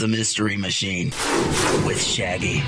the Mystery Machine with Shaggy.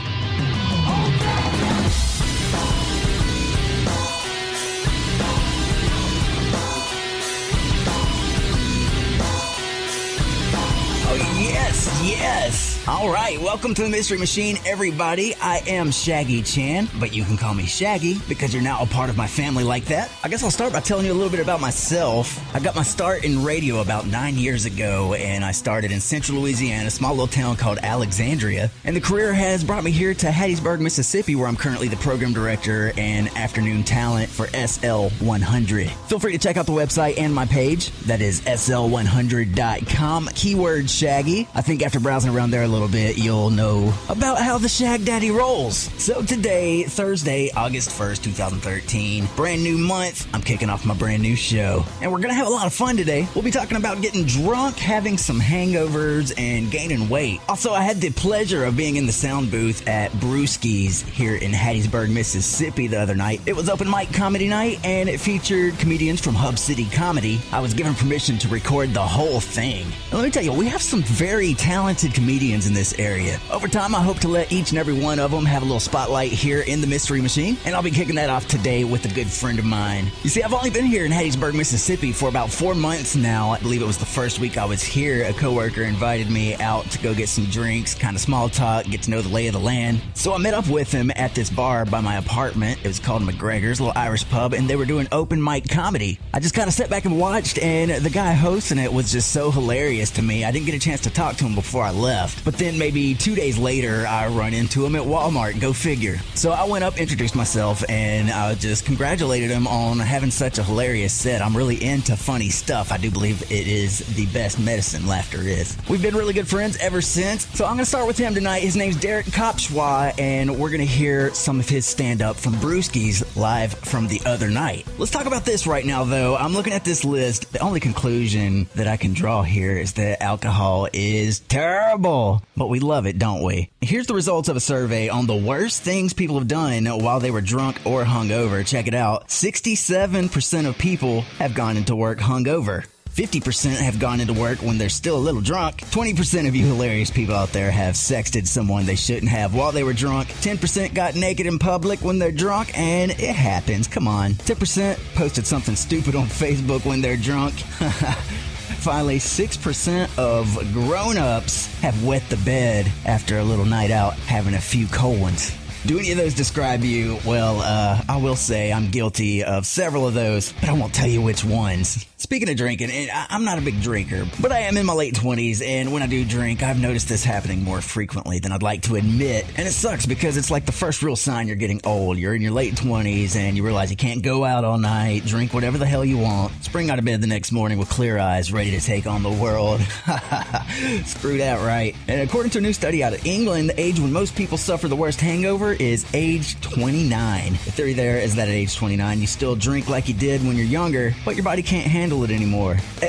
Oh, yes, yes. All right, welcome to the Mystery Machine, everybody. I am Shaggy Chan, but you can call me Shaggy because you're now a part of my family like that. I guess I'll start by telling you a little bit about myself. I got my start in radio about nine years ago, and I started in central Louisiana, a small little town called Alexandria. And the career has brought me here to Hattiesburg, Mississippi, where I'm currently the program director and afternoon talent for SL100. Feel free to check out the website and my page. That is SL100.com. Keyword Shaggy. I think after browsing around there little bit, you'll know about how the Shag Daddy rolls. So today, Thursday, August 1st, 2013, brand new month, I'm kicking off my brand new show. And we're gonna have a lot of fun today. We'll be talking about getting drunk, having some hangovers, and gaining weight. Also, I had the pleasure of being in the sound booth at Brewski's here in Hattiesburg, Mississippi the other night. It was open mic comedy night and it featured comedians from Hub City Comedy. I was given permission to record the whole thing. And let me tell you, we have some very talented comedians in this area. Over time, I hope to let each and every one of them have a little spotlight here in the Mystery Machine, and I'll be kicking that off today with a good friend of mine. You see, I've only been here in Hattiesburg, Mississippi for about four months now. I believe it was the first week I was here. A coworker invited me out to go get some drinks, kind of small talk, get to know the lay of the land. So I met up with him at this bar by my apartment. It was called McGregor's, a little Irish pub, and they were doing open mic comedy. I just kind of sat back and watched, and the guy hosting it was just so hilarious to me. I didn't get a chance to talk to him before I left. But then maybe two days later, I run into him at Walmart. Go figure. So I went up, introduced myself, and I just congratulated him on having such a hilarious set. I'm really into funny stuff. I do believe it is the best medicine laughter is. We've been really good friends ever since. So I'm going to start with him tonight. His name's Derek Kopszywa, and we're going to hear some of his stand up from Brewski's live from the other night. Let's talk about this right now, though. I'm looking at this list. The only conclusion that I can draw here is that alcohol is terrible, but we love it, don't we? Here's the results of a survey on the worst things people have done while they were drunk or hungover. Check it out. 67% of people have gone into work hungover. 50% have gone into work when they're still a little drunk. 20% of you hilarious people out there have sexted someone they shouldn't have while they were drunk. 10% got naked in public when they're drunk, and it happens. Come on. 10% posted something stupid on Facebook when they're drunk. Finally, 6% of grown ups have wet the bed after a little night out having a few cold ones. Do any of those describe you? Well, uh, I will say I'm guilty of several of those, but I won't tell you which ones. Speaking of drinking, and I'm not a big drinker, but I am in my late 20s, and when I do drink, I've noticed this happening more frequently than I'd like to admit. And it sucks because it's like the first real sign you're getting old. You're in your late 20s, and you realize you can't go out all night, drink whatever the hell you want, spring out of bed the next morning with clear eyes, ready to take on the world. Screw that, right? And according to a new study out of England, the age when most people suffer the worst hangover is age 29. The theory there is that at age 29, you still drink like you did when you're younger, but your body can't handle it anymore.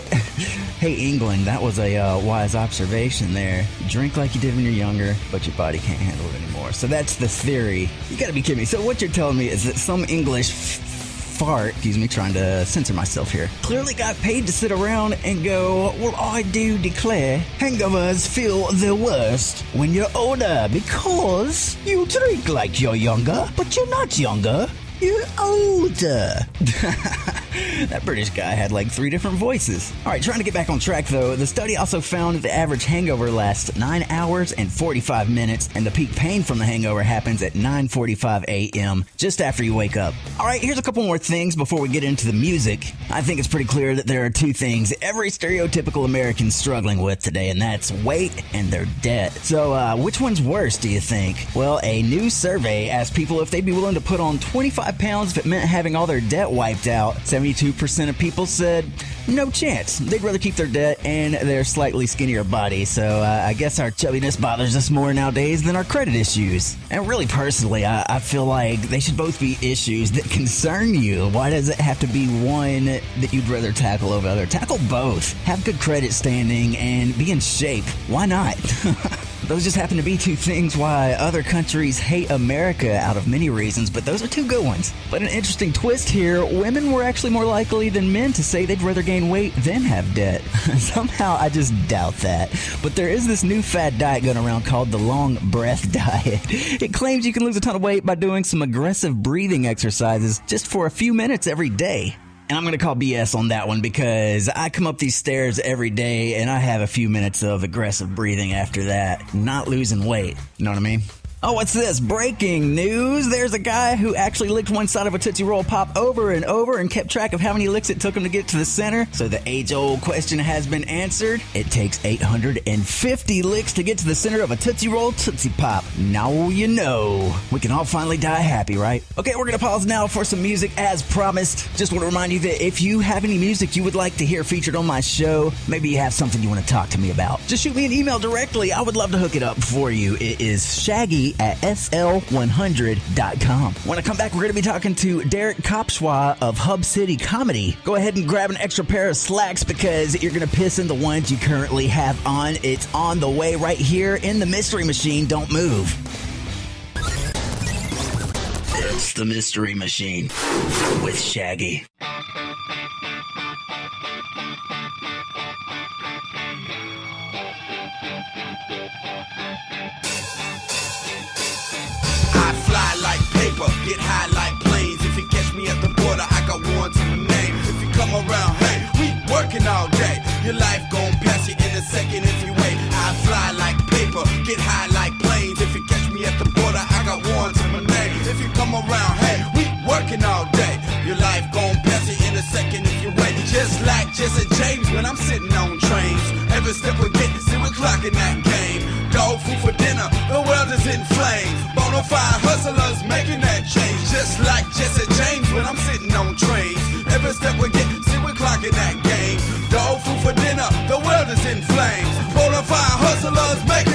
hey, England, that was a uh, wise observation there. Drink like you did when you're younger, but your body can't handle it anymore. So that's the theory. You gotta be kidding me. So what you're telling me is that some English fart, excuse me, trying to censor myself here, clearly got paid to sit around and go, Well, I do declare hangovers feel the worst when you're older because you drink like you're younger, but you're not younger. You're older. that British guy had like three different voices. All right, trying to get back on track though, the study also found that the average hangover lasts 9 hours and 45 minutes, and the peak pain from the hangover happens at 9:45 a.m. just after you wake up. All right, here's a couple more things before we get into the music. I think it's pretty clear that there are two things every stereotypical American's struggling with today, and that's weight and their debt. So, uh, which one's worse, do you think? Well, a new survey asked people if they'd be willing to put on 25 pounds if it meant having all their debt wiped out. 72% of people said no chance. They'd rather keep their debt and their slightly skinnier body. So uh, I guess our chubbiness bothers us more nowadays than our credit issues. And really, personally, I, I feel like they should both be issues that concern you. Why does it have to be one that you'd rather tackle over other? Tackle both. Have good credit standing and be in shape. Why not? Those just happen to be two things why other countries hate America out of many reasons, but those are two good ones. But an interesting twist here women were actually more likely than men to say they'd rather gain weight than have debt. Somehow I just doubt that. But there is this new fad diet going around called the long breath diet. It claims you can lose a ton of weight by doing some aggressive breathing exercises just for a few minutes every day. And I'm going to call BS on that one because I come up these stairs every day and I have a few minutes of aggressive breathing after that. Not losing weight. You know what I mean? Oh, what's this? Breaking news. There's a guy who actually licked one side of a Tootsie Roll Pop over and over and kept track of how many licks it took him to get to the center. So the age old question has been answered. It takes 850 licks to get to the center of a Tootsie Roll Tootsie Pop. Now you know. We can all finally die happy, right? Okay, we're going to pause now for some music as promised. Just want to remind you that if you have any music you would like to hear featured on my show, maybe you have something you want to talk to me about, just shoot me an email directly. I would love to hook it up for you. It is shaggy at sl100.com. When I come back, we're going to be talking to Derek Kopszywa of Hub City Comedy. Go ahead and grab an extra pair of slacks because you're going to piss in the ones you currently have on. It's on the way right here in the Mystery Machine. Don't move. It's the Mystery Machine with Shaggy. Working all day. Your life gon' pass you in a second if you wait. I fly like paper, get high like planes. If you catch me at the border, I got one to my name. If you come around, hey, we working all day. Your life gon' pass you in a second if you wait. Just like Jesse James when I'm sitting on trains. Every step we get, see we're clocking that game. Dog food for dinner, the world is in flames. Bonafide hustlers making that change. Just like Jesse James when I'm sitting on trains. Every step we get, see we're clocking that game. Is in flames. Bonafide hustlers making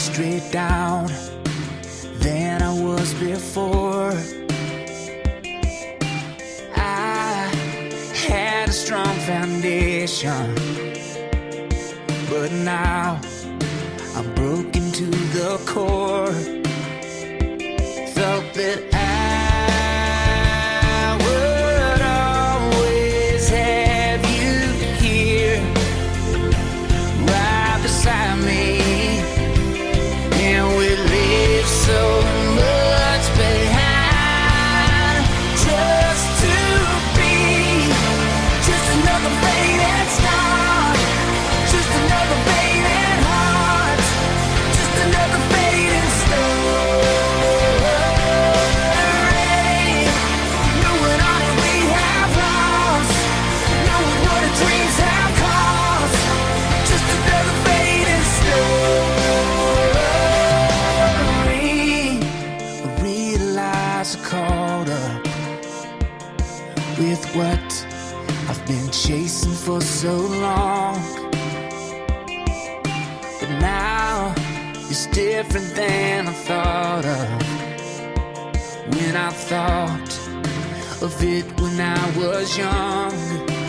straight down than I was before. I had a strong foundation, but now I'm broken to the core. for so long. But now it's different than I thought of. When I thought of it when I was young.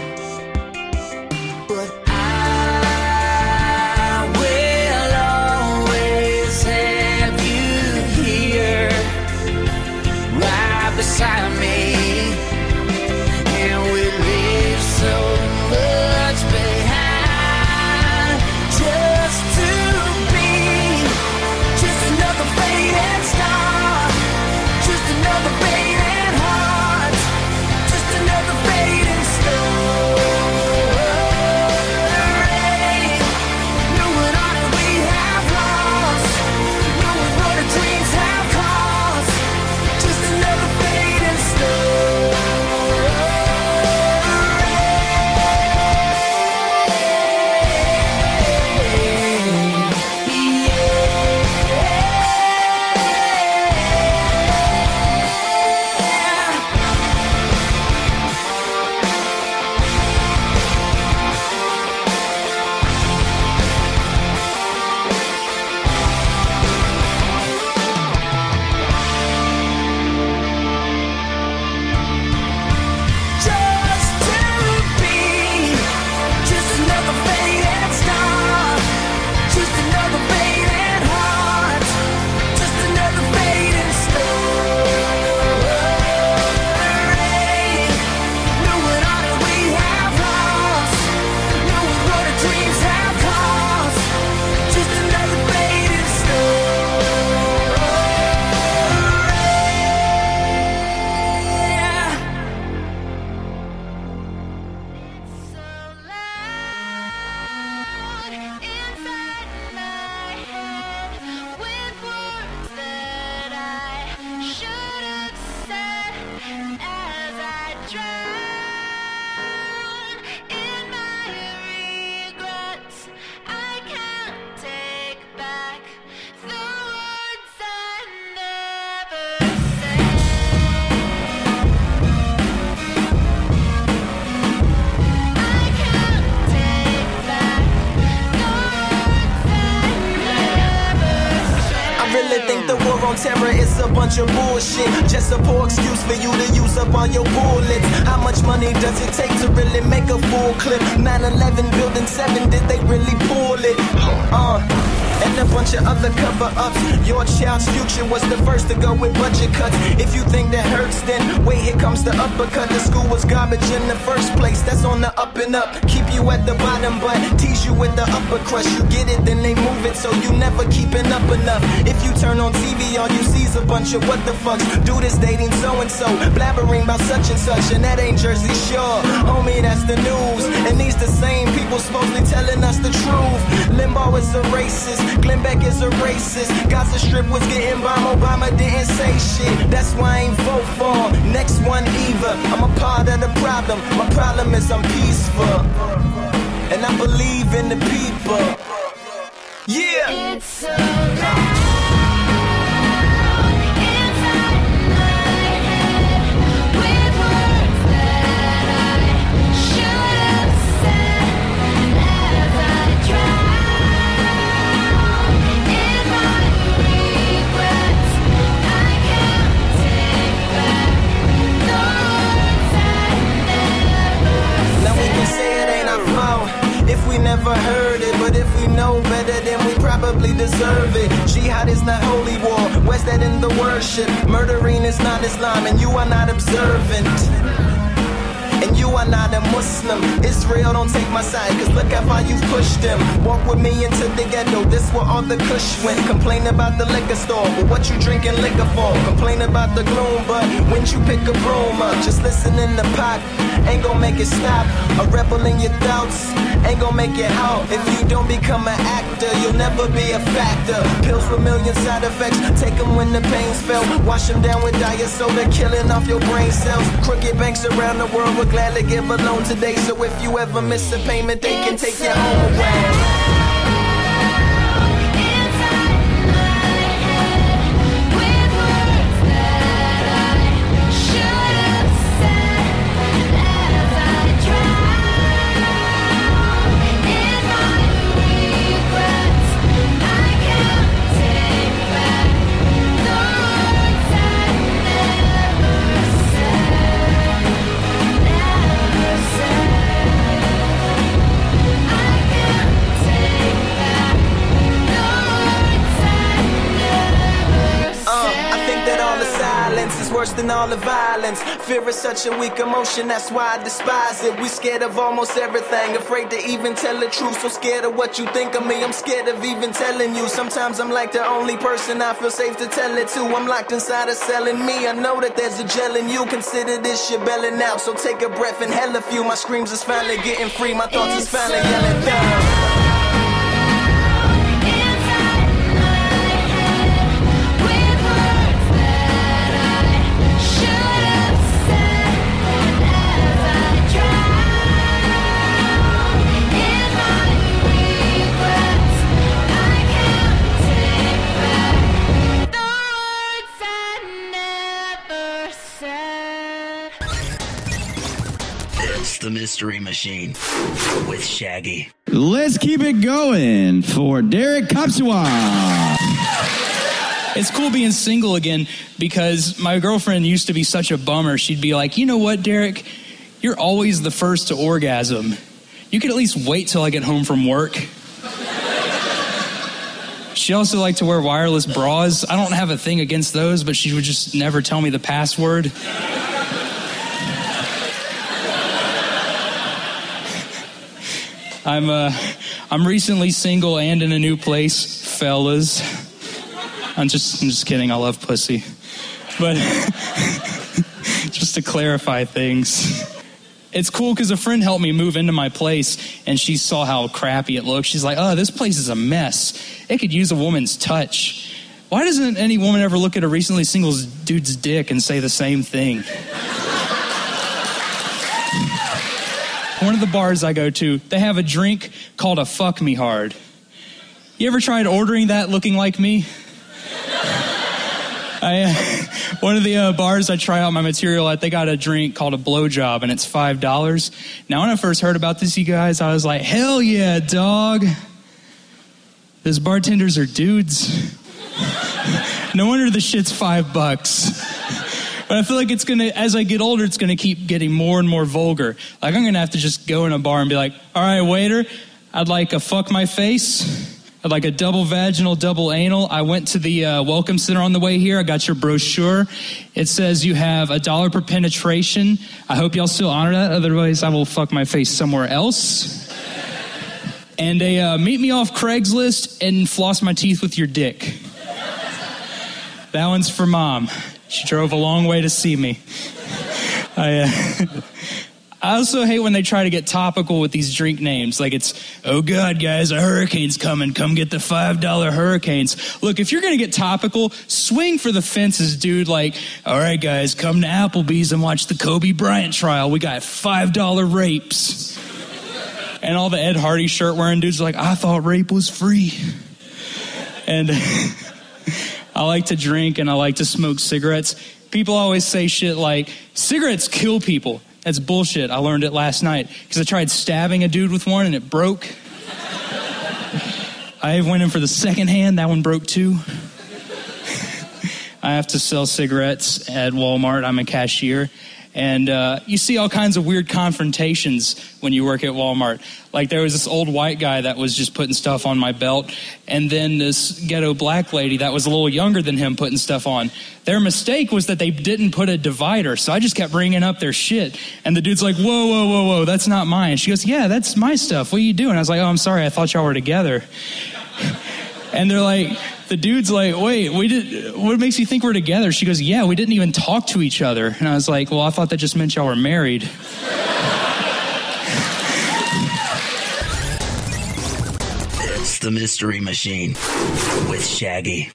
Bunch of bullshit. Just a poor excuse for you to use up all your bullets. How much money does it take to really make a full clip? 9 11 building 7, did they really pull it? Uh and a bunch of other cover ups. Your child's future was the first to go with budget cuts. If you think that hurts, then wait, here comes the uppercut. The school was garbage in the first place, that's on the up and up. Keep you at the bottom, but tease you with the upper crust. You get it, then they move it, so you never keeping up enough. If you turn on TV, all you see is a bunch of what the fucks. Do this dating so and so, blabbering about such and such, and that ain't Jersey Shore. Homie, that's the news. And these the same people supposedly telling us the truth. Limbaugh is a racist. Glenn Beck is a racist. Gaza Strip was getting bombed, Obama didn't say shit. That's why I ain't vote for. Next one either. I'm a part of the problem. My problem is I'm peaceful. And I believe in the people. Yeah! It's. Deserve it. Jihad is not holy war, where's that in the worship? Murdering is not Islam, and you are not observant and you are not a Muslim. Israel, don't take my side, cause look how far you've pushed them. Walk with me into the ghetto, this where all the kush went. Complain about the liquor store, but what you drinking liquor for? Complain about the gloom, but when you pick a broom up, just listen in the pot, ain't gonna make it stop. A rebel in your thoughts, ain't gonna make it out. If you don't become an actor, you'll never be a factor. Pills with million side effects, take them when the pain's felt. Wash them down with diet soda, killing off your brain cells. Crooked banks around the world with gladly give a loan today. So if you ever miss a payment, they can take your home away. Than all the violence. Fear is such a weak emotion, that's why I despise it. We scared of almost everything, afraid to even tell the truth. So scared of what you think of me, I'm scared of even telling you. Sometimes I'm like the only person I feel safe to tell it to. I'm locked inside a cell in me. I know that there's a gel in you. Consider this shit belling out, so take a breath and hell a few. My screams is finally getting free, my thoughts is finally yelling down. Machine with Shaggy. Let's keep it going for Derek Kopszywa. It's cool being single again because my girlfriend used to be such a bummer. She'd be like, you know what, Derek? You're always the first to orgasm. You could at least wait till I get home from work. She also liked to wear wireless bras. I don't have a thing against those, but she would just never tell me the password. I'm uh, I'm recently single and in a new place, fellas. I'm just I'm just kidding. I love pussy, but just to clarify things. It's cool because a friend helped me move into my place and she saw how crappy it looked. She's like, oh, this place is a mess. It could use a woman's touch. Why doesn't any woman ever look at a recently single dude's dick and say the same thing? One of the bars I go to, they have a drink called a fuck me hard. You ever tried ordering that looking like me? I, uh, one of the uh, bars I try out my material at, they got a drink called a blowjob, and it's five dollars. Now, when I first heard about this, you guys, I was like, "Hell yeah, dog!" Those bartenders are dudes. no wonder the shit's five bucks. But I feel like it's gonna, as I get older, it's gonna keep getting more and more vulgar. Like I'm gonna have to just go in a bar and be like, all right, waiter, I'd like a fuck my face. I'd like a double vaginal, double anal. I went to the uh, welcome center on the way here. I got your brochure. It says you have a dollar per penetration. I hope y'all still honor that. Otherwise, I will fuck my face somewhere else. And a uh, meet me off Craigslist and floss my teeth with your dick. That one's for mom. She drove a long way to see me. I, uh, I also hate when they try to get topical with these drink names. Like it's, oh God, guys, a hurricane's coming. Come get the $5 hurricanes. Look, if you're going to get topical, swing for the fences, dude. Like, all right, guys, come to Applebee's and watch the Kobe Bryant trial. We got $5 rapes. And all the Ed Hardy shirt wearing dudes are like, I thought rape was free. And I like to drink and I like to smoke cigarettes. People always say shit like, cigarettes kill people. That's bullshit. I learned it last night because I tried stabbing a dude with one and it broke. I went in for the second hand, that one broke too. I have to sell cigarettes at Walmart. I'm a cashier. And uh, you see all kinds of weird confrontations when you work at Walmart. Like there was this old white guy that was just putting stuff on my belt, and then this ghetto black lady that was a little younger than him putting stuff on. Their mistake was that they didn't put a divider, so I just kept bringing up their shit. And the dude's like, "Whoa, whoa, whoa, whoa, that's not mine." She goes, "Yeah, that's my stuff. What are you doing?" I was like, "Oh, I'm sorry. I thought y'all were together." and they're like, the dude's like, wait, we did. What makes you think we're together? She goes, yeah, we didn't even talk to each other. And I was like, well, I thought that just meant y'all were married. It's the Mystery Machine with Shaggy.